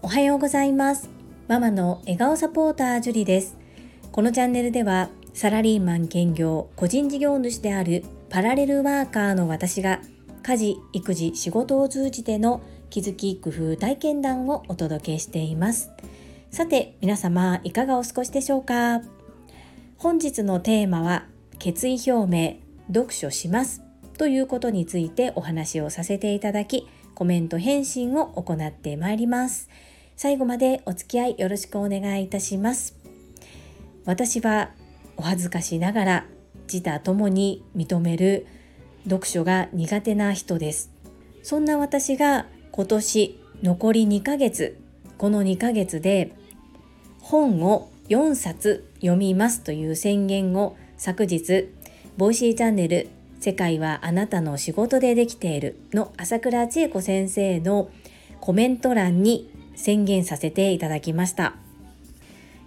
おはようございます。ママの笑顔サポータージュリです。このチャンネルではサラリーマン兼業個人事業主であるパラレルワーカーの私が家事育児仕事を通じての気づき工夫体験談をお届けしています。さて皆様いかがお過ごしでしょうか？本日のテーマは決意表明読書します。ということについてお話をさせていただきコメント返信を行ってまいります。最後までお付き合いよろしくお願いいたします。私はお恥ずかしながら自他ともに認める読書が苦手な人です。そんな私が今年残り2ヶ月この2ヶ月で本を4冊読みますという宣言を昨日Voicy チャンネル世界はあなたの仕事でできている。の朝倉千恵子先生のコメント欄に宣言させていただきました。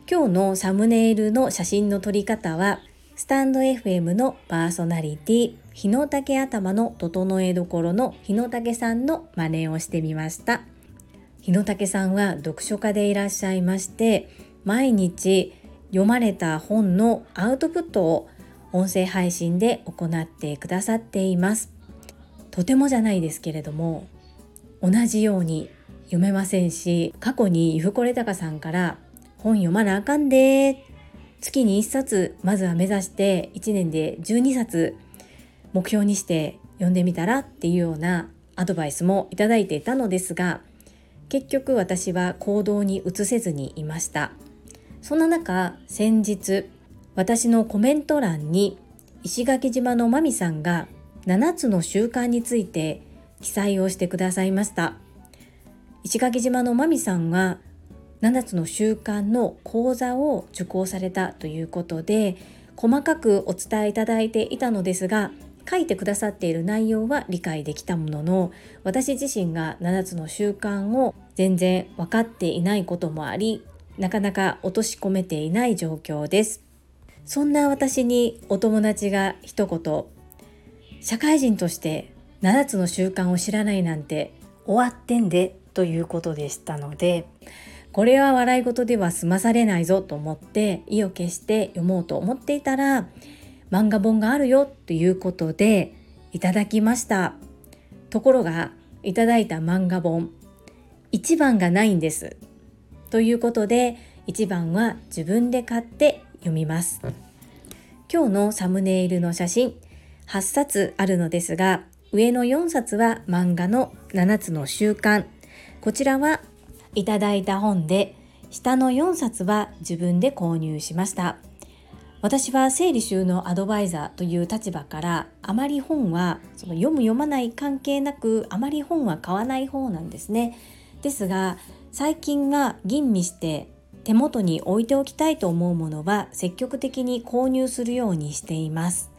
今日のサムネイルの写真の撮り方はスタンド FM のパーソナリティ日の竹頭の整えどころの日の竹さんの真似をしてみました。日の竹さんは読書家でいらっしゃいまして毎日読まれた本のアウトプットを音声配信で行ってくださっています。とてもじゃないですけれども同じように読めませんし過去にゆふこれたかさんから本読まなあかんで月に1冊まずは目指して1年で12冊目標にして読んでみたらっていうようなアドバイスもいただいていたのですが結局私は行動に移せずにいました。そんな中先日私のコメント欄に石垣島のまみさんが7つの習慣について記載をしてくださいました。石垣島のまみさんは7つの習慣の講座を受講されたということで細かくお伝えいただいていたのですが書いてくださっている内容は理解できたものの私自身が7つの習慣を全然分かっていないこともありなかなか落とし込めていない状況です。そんな私にお友達が一言。社会人として7つの習慣を知らないなんて終わってんでということでしたのでこれは笑い事では済まされないぞと思って意を決して読もうと思っていたら漫画本があるよということでいただきました。ところがいただいた漫画本1番がないんです。ということで1番は自分で買って読みます。今日のサムネイルの写真8冊あるのですが上の4冊は漫画の7つの習慣。こちらはいただいた本で下の4冊は自分で購入しました。私は整理収納アドバイザーという立場からあまり本はその読む読まない関係なくあまり本は買わない方なんですね。ですが最近は吟味して手元に置いておきたいと思うものは積極的に購入するようにしています。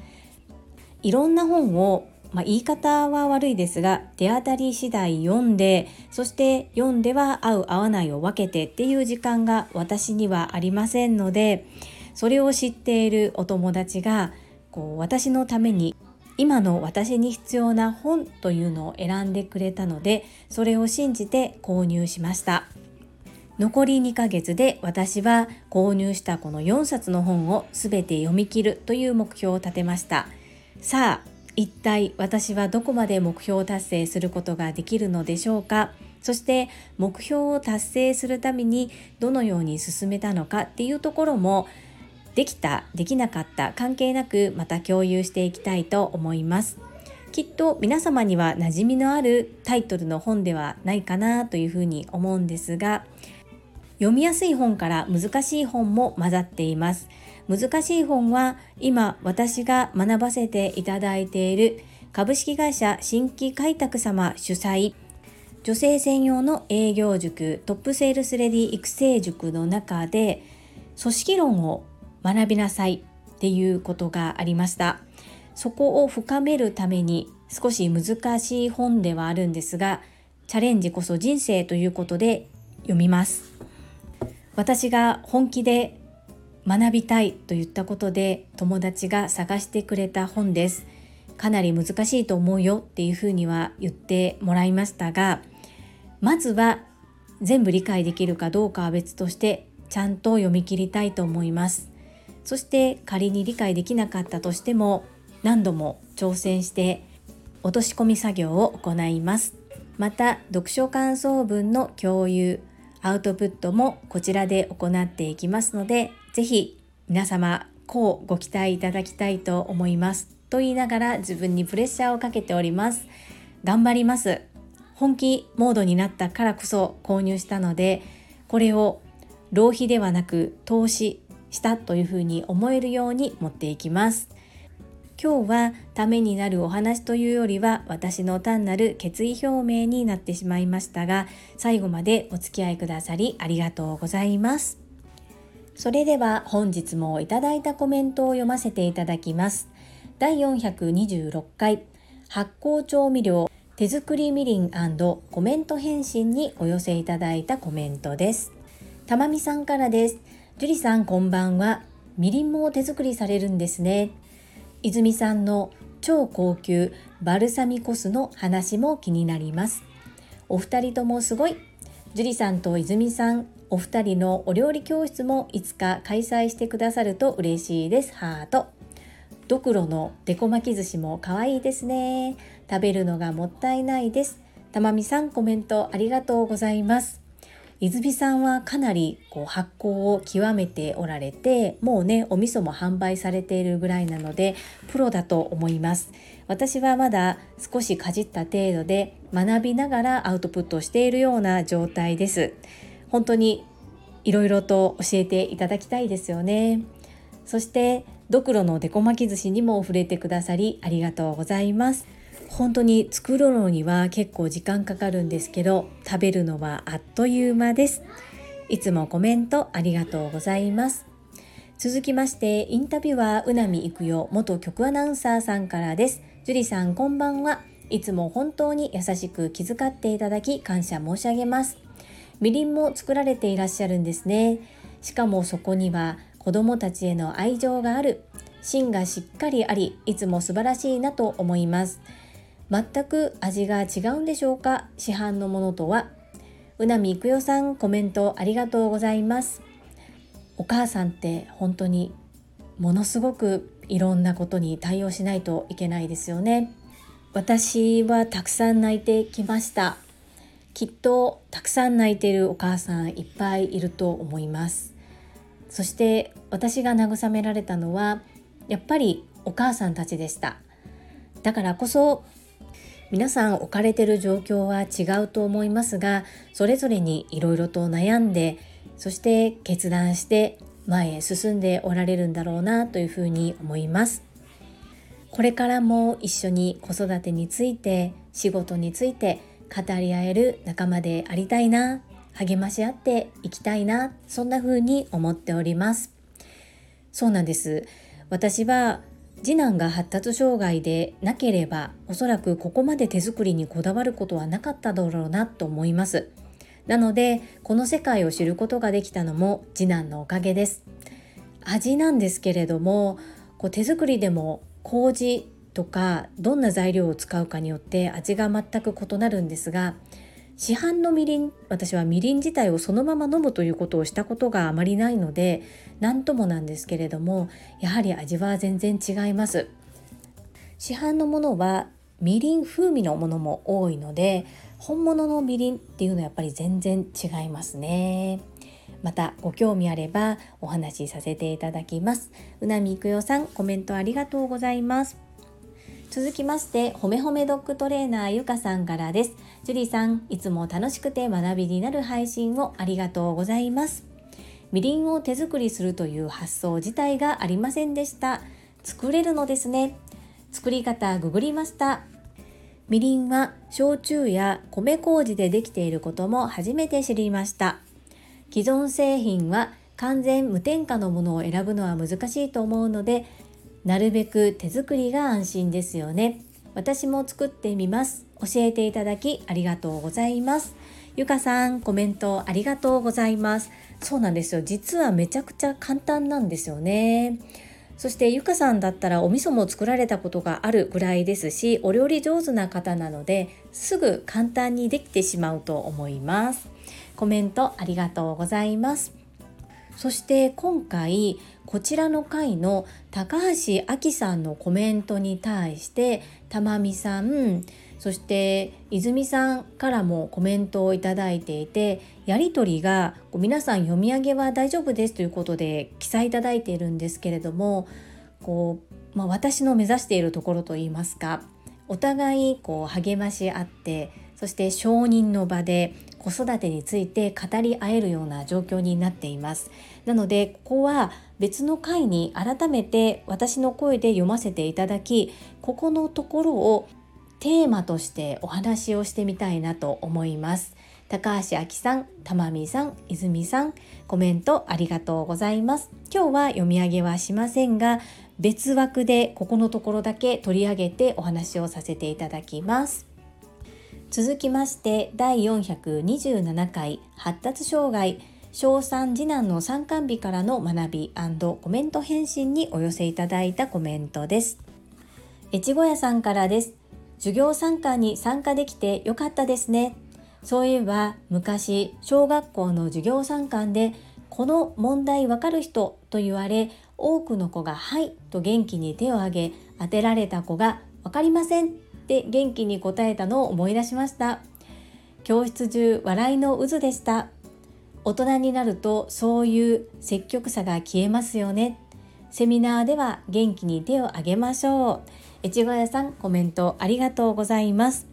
いろんな本をまあ、言い方は悪いですが手当たり次第読んでそして読んでは合う合わないを分けてっていう時間が私にはありませんのでそれを知っているお友達がこう私のために今の私に必要な本というのを選んでくれたのでそれを信じて購入しました。残り2ヶ月で私は購入したこの4冊の本を全て読み切るという目標を立てました。さあ一体私はどこまで目標を達成することができるのでしょうか？そして目標を達成するためにどのように進めたのかっていうところもできたできなかった関係なくまた共有していきたいと思います。きっと皆様には馴染みのあるタイトルの本ではないかなというふうに思うんですが読みやすい本から難しい本も混ざっています。難しい本は今私が学ばせていただいている株式会社新規開拓様主催。女性専用の営業塾トップセールスレディ育成塾の中で組織論を学びなさいっていうことがありました。そこを深めるために少し難しい本ではあるんですがチャレンジこそ人生ということで読みます。私が本気で学びたいと言ったことで友達が探してくれた本です。かなり難しいと思うよっていうふうには言ってもらいましたがまずは全部理解できるかどうかは別としてちゃんと読み切りたいと思います。そして仮に理解できなかったとしても何度も挑戦して落とし込み作業を行います。また読書感想文の共有アウトプットもこちらで行っていきますので是非皆様こうご期待いただきたいと思います。と言いながら自分にプレッシャーをかけております。頑張ります。本気モードになったからこそ購入したのでこれを浪費ではなく投資したというふうに思えるように持っていきます。今日はためになるお話というよりは私の単なる決意表明になってしまいましたが最後までお付き合いくださりありがとうございます。それでは本日もいただいたコメントを読ませていただきます。第426回発酵調味料手作りみりんコメント返信にお寄せいただいたコメントです。たまみさんからです。樹里さんこんばんは。みりんも手作りされるんですね。泉さんの超高級バルサミコ酢の話も気になります。お二人ともすごい。樹里さんと泉さんお二人のお料理教室もいつか開催してくださると嬉しいです。ハート。ドクロのデコ巻き寿司も可愛いですね。食べるのがもったいないです。たまみさんコメントありがとうございます。泉さんはかなりこう発酵を極めておられてもうねお味噌も販売されているぐらいなのでプロだと思います。私はまだ少しかじった程度で学びながらアウトプットしているような状態です。本当にいろいろと教えていただきたいですよね。そしてドクロのデコ巻き寿司にも触れてくださりありがとうございます。本当に作るのには結構時間かかるんですけど食べるのはあっという間です。いつもコメントありがとうございます。続きましてインタビュアーうなみいくよ元局アナウンサーさんからです。樹里さんこんばんは。いつも本当に優しく気遣っていただき感謝申し上げます。みりんも作られていらっしゃるんですね。しかもそこには子供たちへの愛情がある。芯がしっかりありいつも素晴らしいなと思います。全く味が違うんでしょうか？市販のものとは？うなみいくよさんコメントありがとうございます。お母さんって本当にものすごくいろんなことに対応しないといけないですよね。私はたくさん泣いてきました。きっとたくさん泣いてるお母さんいっぱいいると思います。そして私が慰められたのはやっぱりお母さんたちでした。だからこそ皆さん置かれてる状況は違うと思いますがそれぞれにいろいろと悩んでそして決断して前へ進んでおられるんだろうなというふうに思います。これからも一緒に子育てについて仕事について語り合える仲間でありたいな励まし合っていきたいなそんな風に思っております。そうなんです。私は次男が発達障害でなければおそらくここまで手作りにこだわることはなかっただろうなと思います。なのでこの世界を知ることができたのも次男のおかげです。味なんですけれどもこう手作りでも麹とかどんな材料を使うかによって味が全く異なるんですが市販のみりん私はみりん自体をそのまま飲むということをしたことがあまりないので何ともなんですけれどもやはり味は全然違います。市販のものはみりん風味のものも多いので本物のみりんっていうのはやっぱり全然違いますね。またご興味あればお話しさせていただきます。うなみいくよさんコメントありがとうございます。続きまして、ほめほめドッグトレーナーゆかさんからです。ジュリさん、いつも楽しくて学びになる配信をありがとうございます。みりんを手作りするという発想自体がありませんでした。作れるのですね。作り方ググりました。みりんは焼酎や米麹でできていることも初めて知りました。既存製品は完全無添加のものを選ぶのは難しいと思うのでなるべく手作りが安心ですよね。私も作ってみます。教えていただきありがとうございます。ゆかさんコメントありがとうございます。そうなんですよ。実はめちゃくちゃ簡単なんですよね。そしてゆかさんだったらお味噌も作られたことがあるぐらいですしお料理上手な方なのですぐ簡単にできてしまうと思います。コメントありがとうございます。そして今回こちらの回の高橋亜紀さんのコメントに対してたまみさんそして泉さんからもコメントをいただいていてやり取りが皆さん読み上げは大丈夫ですということで記載いただいているんですけれどもこう、まあ、私の目指しているところといいますかお互いこう励まし合ってそして承認の場で子育てについて語り合えるような状況になっていますなのでここは別の回に改めて私の声で読ませていただきここのところをテーマとしてお話をしてみたいなと思います高橋明さん、たまみさん、泉さん、コメントありがとうございます。今日は読み上げはしませんが、別枠でここのところだけ取り上げてお話をさせていただきます。続きまして第427回発達障害小3次男の参観日からの学びコメント返信にお寄せいただいたコメントです。越後屋さんからです。授業参観に参加できてよかったですね。そういえば昔小学校の授業参観でこの問題わかる人と言われ多くの子がはいと元気に手を挙げ当てられた子がわかりませんって元気に答えたのを思い出しました。教室中笑いの渦でした。大人になるとそういう積極さが消えますよね。セミナーでは元気に手を挙げましょう。越後屋さんコメントありがとうございます。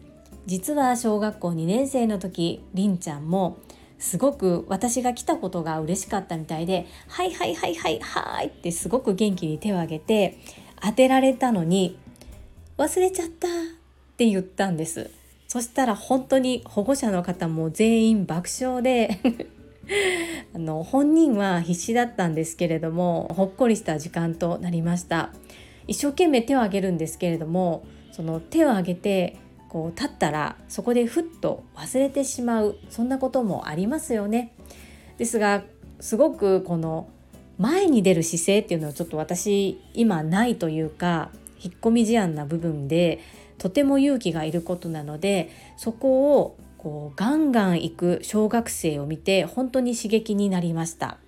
実は小学校2年生の時りんちゃんもすごく私が来たことが嬉しかったみたいで「はいはいはいはいはい」ってすごく元気に手を挙げて当てられたのに「忘れちゃった」って言ったんですそしたら本当に保護者の方も全員爆笑で あの本人は必死だったんですけれどもほっこりした時間となりました一生懸命手を挙げるんですけれどもその手を挙げてこう立ったらそこでふっと忘れてしまうそんなこともありますよね。ですがすごくこの前に出る姿勢っていうのはちょっと私今ないというか引っ込み思案な部分でとても勇気がいることなのでそこをこうガンガン行く小学生を見て本当に刺激になりました。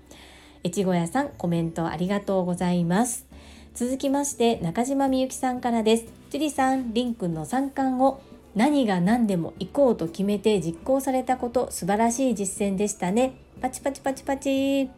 越後屋さんコメントありがとうございます。続きまして中島みゆきさんからです。樹里さん、りんくんの参観を何が何でも行こうと決めて実行されたこと素晴らしい実践でしたね。パチパチパチパチ。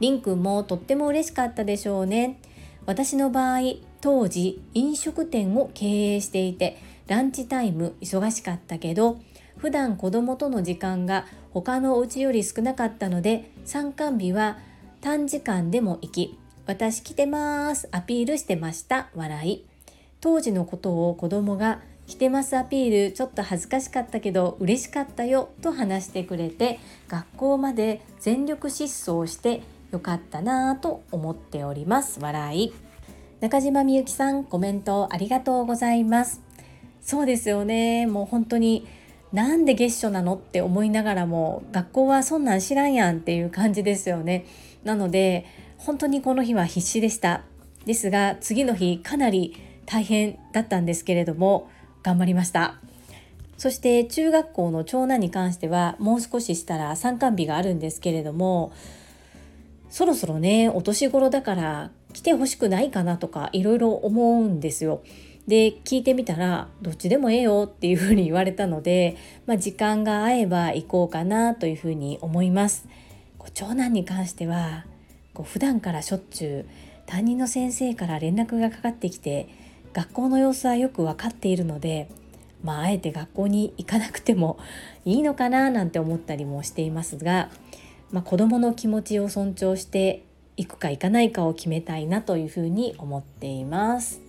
りんくんもとっても嬉しかったでしょうね。私の場合、当時飲食店を経営していてランチタイム忙しかったけど普段子供との時間が他のお家より少なかったので参観日は短時間でも行き私来てますアピールしてました笑い。当時のことを子供が来てますアピールちょっと恥ずかしかったけど嬉しかったよと話してくれて学校まで全力疾走してよかったなぁと思っております。笑い。中島みゆきさんコメントありがとうございます。そうですよね。もう本当になんで月初なのって思いながらも学校はそんなん知らんやんっていう感じですよね。なので本当にこの日は必死でした。ですが次の日かなり大変だったんですけれども頑張りました。そして中学校の長男に関してはもう少ししたら参観日があるんですけれどもそろそろねお年頃だから来てほしくないかなとかいろいろ思うんですよ。で聞いてみたらどっちでもええよっていうふうに言われたので、まあ、時間が合えば行こうかなというふうに思います。長男に関してはこう普段からしょっちゅう担任の先生から連絡がかかってきて学校の様子はよく分かっているのでまああえて学校に行かなくても いいのかななんて思ったりもしていますが、まあ、子どもの気持ちを尊重して行くか行かないかを決めたいなというふうに思っています。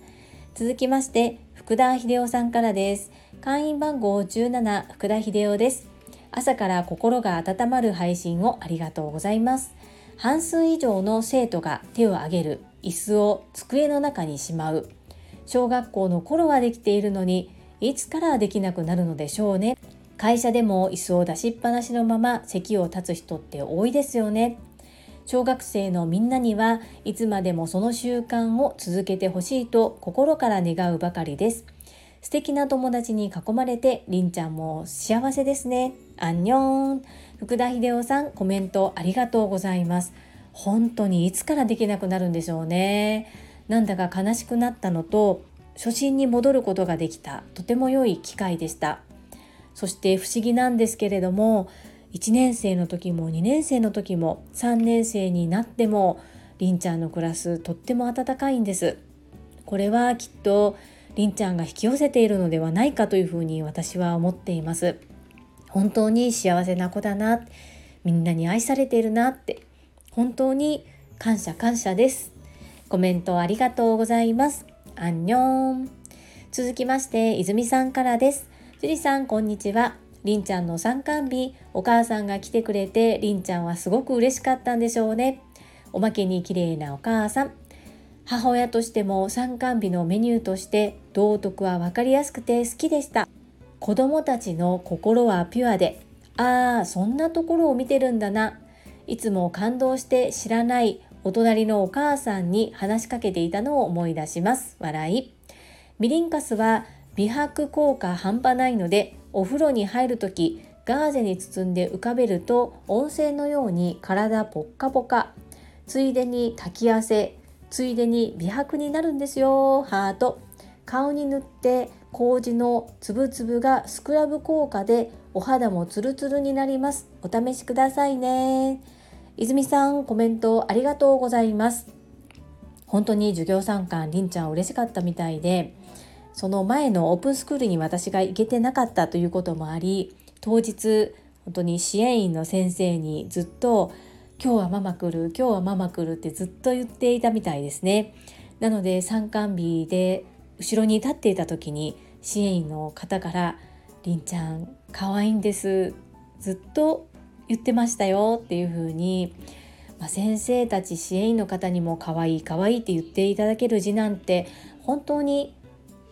続きまして福田秀夫さんからです。会員番号17福田秀夫です。朝から心が温まる配信をありがとうございます。半数以上の生徒が手を挙げる椅子を机の中にしまう。小学校の頃はできているのにいつからできなくなるのでしょうね。会社でも椅子を出しっぱなしのまま席を立つ人って多いですよね。小学生のみんなにはいつまでもその習慣を続けてほしいと心から願うばかりです。素敵な友達に囲まれてりんちゃんも幸せですね。アンニョン。福田秀夫さんコメントありがとうございます。本当にいつからできなくなるんでしょうね。なんだか悲しくなったのと初心に戻ることができた。とても良い機会でした。そして不思議なんですけれども1年生の時も2年生の時も3年生になってもりんちゃんのクラスとっても温かいんです。これはきっとりんちゃんが引き寄せているのではないかというふうに私は思っています。本当に幸せな子だなみんなに愛されているなって本当に感謝感謝です。コメントありがとうございます。アンニョン。続きまして泉さんからです。樹里さんこんにちは。りんちゃんの参観日お母さんが来てくれてりんちゃんはすごく嬉しかったんでしょうね。おまけに綺麗なお母さん。母親としても参観日のメニューとして道徳は分かりやすくて好きでした。子供たちの心はピュアでああそんなところを見てるんだな。いつも感動して知らないお隣のお母さんに話しかけていたのを思い出します。笑い。みりんかすは美白効果半端ないのでお風呂に入る時ガーゼに包んで浮かべると温泉のように体ポッカポカ。ついでに滝汗ついでに美白になるんですよ。ハート。顔に塗って麹のつぶつぶがスクラブ効果でお肌もツルツルになります。お試しくださいね。泉さんコメントありがとうございます。本当に授業参観りんちゃん嬉しかったみたいで。その前のオープンスクールに私が行けてなかったということもあり当日本当に支援員の先生にずっと今日はママ来る今日はママ来るってずっと言っていたみたいですね。なので参観日で後ろに立っていた時に支援員の方から「りんちゃん可愛いんです。ずっと言ってましたよ」っていう風にまあ、先生たち支援員の方にも可愛い可愛いって言っていただける字なんて本当に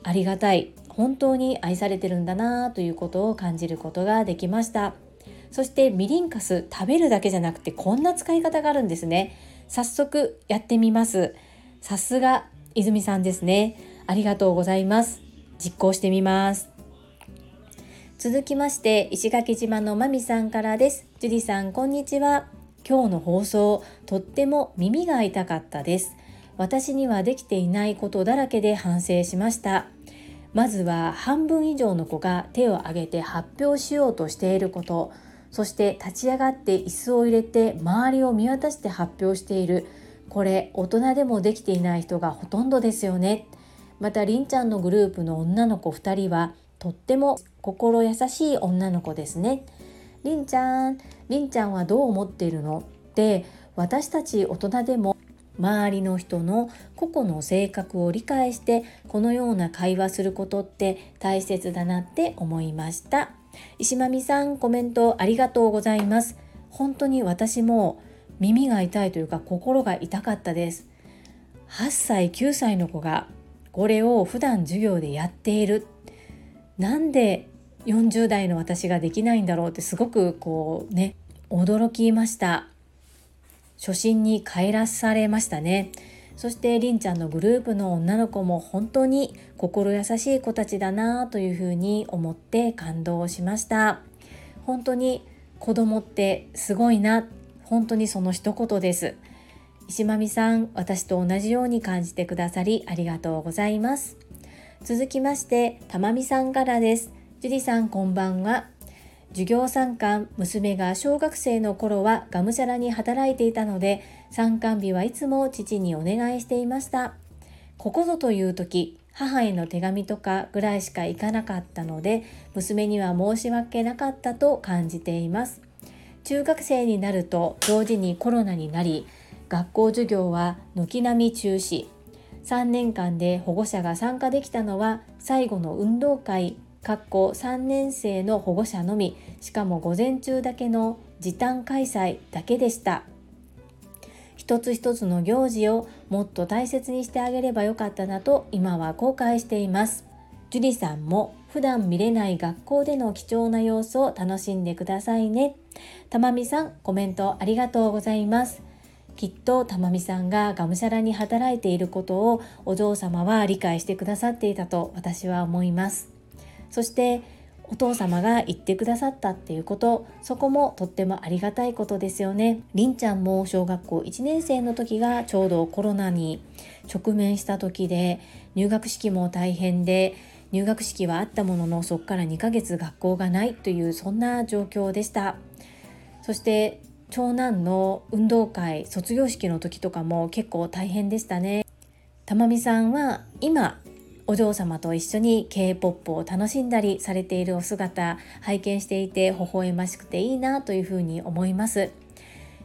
ありがたい。本当に愛されてるんだなということを感じることができました。そしてみりんかす食べるだけじゃなくてこんな使い方があるんですね。早速やってみます。さすが泉さんですね。ありがとうございます。実行してみます。続きまして石垣島のまみさんからです。ジュリさんこんにちは。今日の放送とっても耳が痛かったです。私にはできていないことだらけで反省しました。まずは半分以上の子が手を挙げて発表しようとしていること。そして立ち上がって椅子を入れて周りを見渡して発表している。これ大人でもできていない人がほとんどですよね。またりんちゃんのグループの女の子2人はとっても心優しい女の子ですね。りんちゃんりんちゃんはどう思っているの？って私たち大人でも周りの人の個々の性格を理解してこのような会話することって大切だなって思いました。石間美さんコメントありがとうございます。本当に私も耳が痛いというか心が痛かったです。8歳9歳の子がこれを普段授業でやっている。なんで40代の私ができないんだろうってすごくこうね驚きました。初心に帰らされましたね。そしてりんちゃんのグループの女の子も本当に心優しい子たちだなというふうに思って感動しました。本当に子供ってすごいな。本当にその一言です。石間美さん私と同じように感じてくださりありがとうございます。続きましてたまみさんからです。樹里さんこんばんは。授業参観娘が小学生の頃はがむしゃらに働いていたので参観日はいつも父にお願いしていました。ここぞという時母への手紙とかぐらいしか行かなかったので娘には申し訳なかったと感じています。中学生になると同時にコロナになり学校授業は軒並み中止。3年間で保護者が参加できたのは最後の運動会。3年生の保護者のみしかも午前中だけの時短開催だけでした。一つ一つの行事をもっと大切にしてあげればよかったなと今は後悔しています。樹里さんも普段見れない学校での貴重な様子を楽しんでくださいね。たまみさんコメントありがとうございます。きっと玉美さんががむしゃらに働いていることをお嬢様は理解してくださっていたと私は思います。そしてお父様が言ってくださったっていうことそこもとってもありがたいことですよね。りんちゃんも小学校1年生の時がちょうどコロナに直面した時で入学式も大変で入学式はあったもののそこから2ヶ月学校がないというそんな状況でした。そして長男の運動会卒業式の時とかも結構大変でしたね。玉美さんは今お嬢様と一緒に K-POP を楽しんだりされているお姿拝見していて微笑ましくていいなというふうに思います。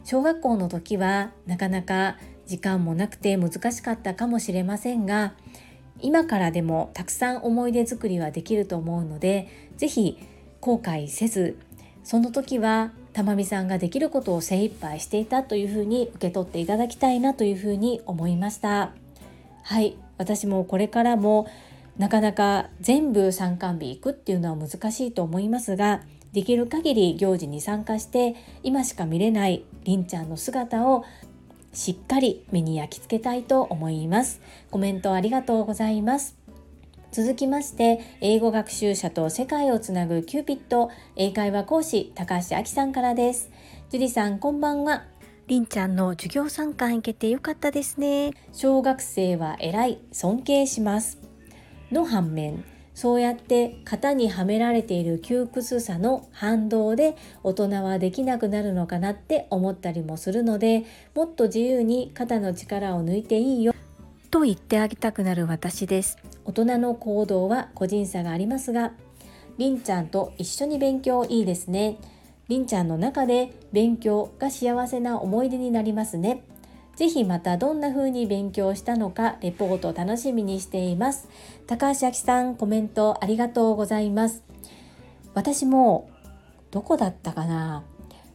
小学校の時はなかなか時間もなくて難しかったかもしれませんが今からでもたくさん思い出作りはできると思うので是非後悔せずその時は玉美さんができることを精一杯していたというふうに受け取っていただきたいなというふうに思いました。はい。私もこれからもなかなか全部参観日行くっていうのは難しいと思いますができる限り行事に参加して今しか見れないりんちゃんの姿をしっかり目に焼き付けたいと思います。コメントありがとうございます。続きまして英語学習者と世界をつなぐキューピット英会話講師高橋明さんからです。樹里さんこんばんは。りんちゃんの授業参観行けてよかったですね。小学生は偉い尊敬します。の反面そうやって型にはめられている窮屈さの反動で大人はできなくなるのかなって思ったりもするのでもっと自由に肩の力を抜いていいよ。と言ってあげたくなる私です。大人の行動は個人差がありますがりんちゃんと一緒に勉強いいですねりんちゃんの中で勉強が幸せな思い出になりますね。ぜひまたどんな風に勉強したのかレポートを楽しみにしています。高橋明さんコメントありがとうございます。私もどこだったかな？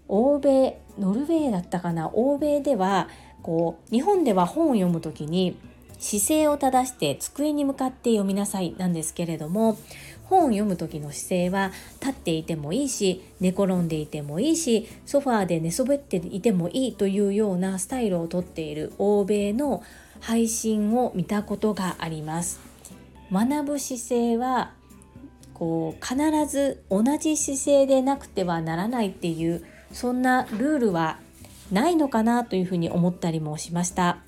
欧米ノルウェーだったかな？欧米ではこう日本では本を読む時に姿勢を正して机に向かって読みなさいなんですけれども本を読む時の姿勢は立っていてもいいし寝転んでいてもいいしソファーで寝そべっていてもいいというようなスタイルをとっている欧米の配信を見たことがあります。学ぶ姿勢はこう必ず同じ姿勢でなくてはならないっていうそんなルールはないのかなというふうに思ったりもしました。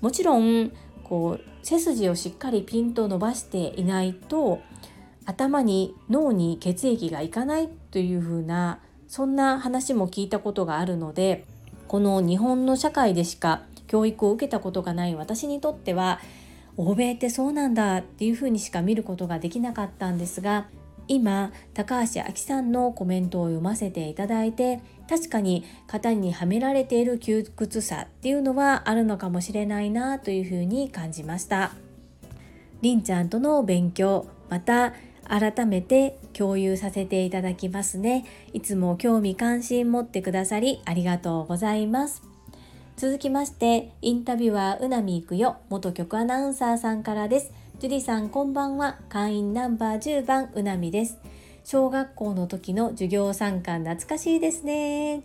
もちろんこう背筋をしっかりピンと伸ばしていないと頭に脳に血液がいかないというふうなそんな話も聞いたことがあるのでこの日本の社会でしか教育を受けたことがない私にとっては欧米ってそうなんだっていうふうにしか見ることができなかったんですが今高橋明さんのコメントを読ませていただいて確かに型にはめられている窮屈さっていうのはあるのかもしれないなというふうに感じました。りんちゃんとの勉強また改めて共有させていただきますね。いつも興味関心持ってくださりありがとうございます。続きまして、インタビュアーうなみいくよ元局アナウンサーさんからです。ジュリさんこんばんは。会員ナンバー10番うなみです。小学校の時の授業参観懐かしいですね。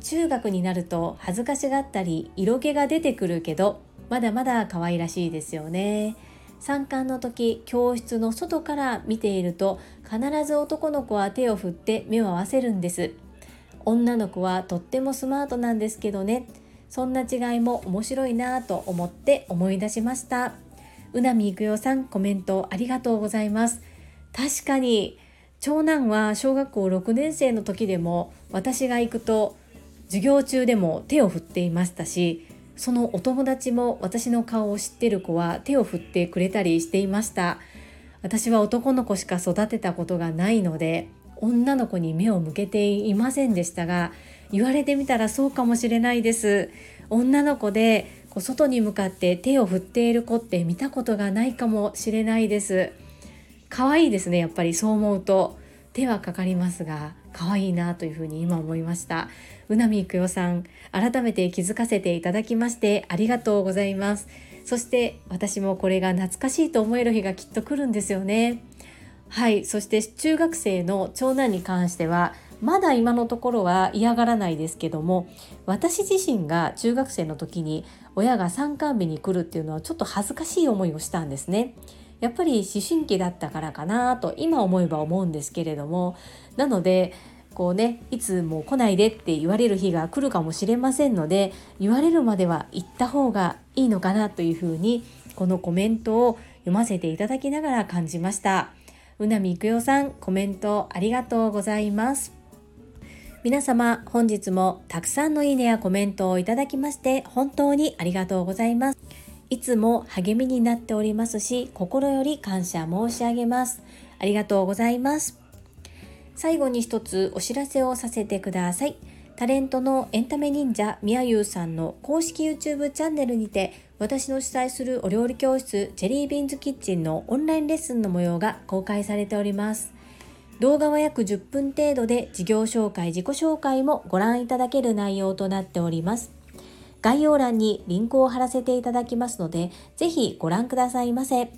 中学になると恥ずかしがったり色気が出てくるけど、まだまだ可愛らしいですよね。参観の時教室の外から見ていると必ず男の子は手を振って目を合わせるんです。女の子はとってもスマートなんですけどね。そんな違いも面白いなぁと思って思い出しました。うなみいくよさんコメントありがとうございます。確かに長男は小学校6年生の時でも私が行くと授業中でも手を振っていましたしそのお友達も私の顔を知ってる子は手を振ってくれたりしていました。私は男の子しか育てたことがないので女の子に目を向けていませんでしたが言われてみたらそうかもしれないです。女の子でこう外に向かって手を振っている子って見たことがないかもしれないです。可愛いですねやっぱりそう思うと。手はかかりますが可愛いなというふうに今思いました。うなみいくよさん改めて気づかせていただきましてありがとうございます。そして私もこれが懐かしいと思える日がきっと来るんですよね。はいそして中学生の長男に関してはまだ今のところは嫌がらないですけども私自身が中学生の時に親が参観日に来るっていうのはちょっと恥ずかしい思いをしたんですね。やっぱり思春期だったからかなと今思えば思うんですけれどもなのでこうねいつも来ないでって言われる日が来るかもしれませんので言われるまでは行った方がいいのかなというふうにこのコメントを読ませていただきながら感じました。うなみいくよさんコメントありがとうございます。皆様本日もたくさんのいいねやコメントをいただきまして本当にありがとうございます。いつも励みになっておりますし心より感謝申し上げます。ありがとうございます。最後に一つお知らせをさせてください。タレントのエンタメ忍者みやゆうさんの公式 YouTube チャンネルにて私の主催するお料理教室ジェリービーンズキッチンのオンラインレッスンの模様が公開されております。動画は約10分程度で事業紹介、自己紹介もご覧いただける内容となっております。概要欄にリンクを貼らせていただきますので、ぜひご覧くださいませ。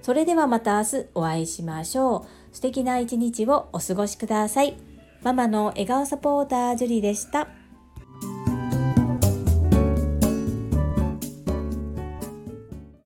それではまた明日お会いしましょう。素敵な一日をお過ごしください。ママの笑顔サポータージュリでした。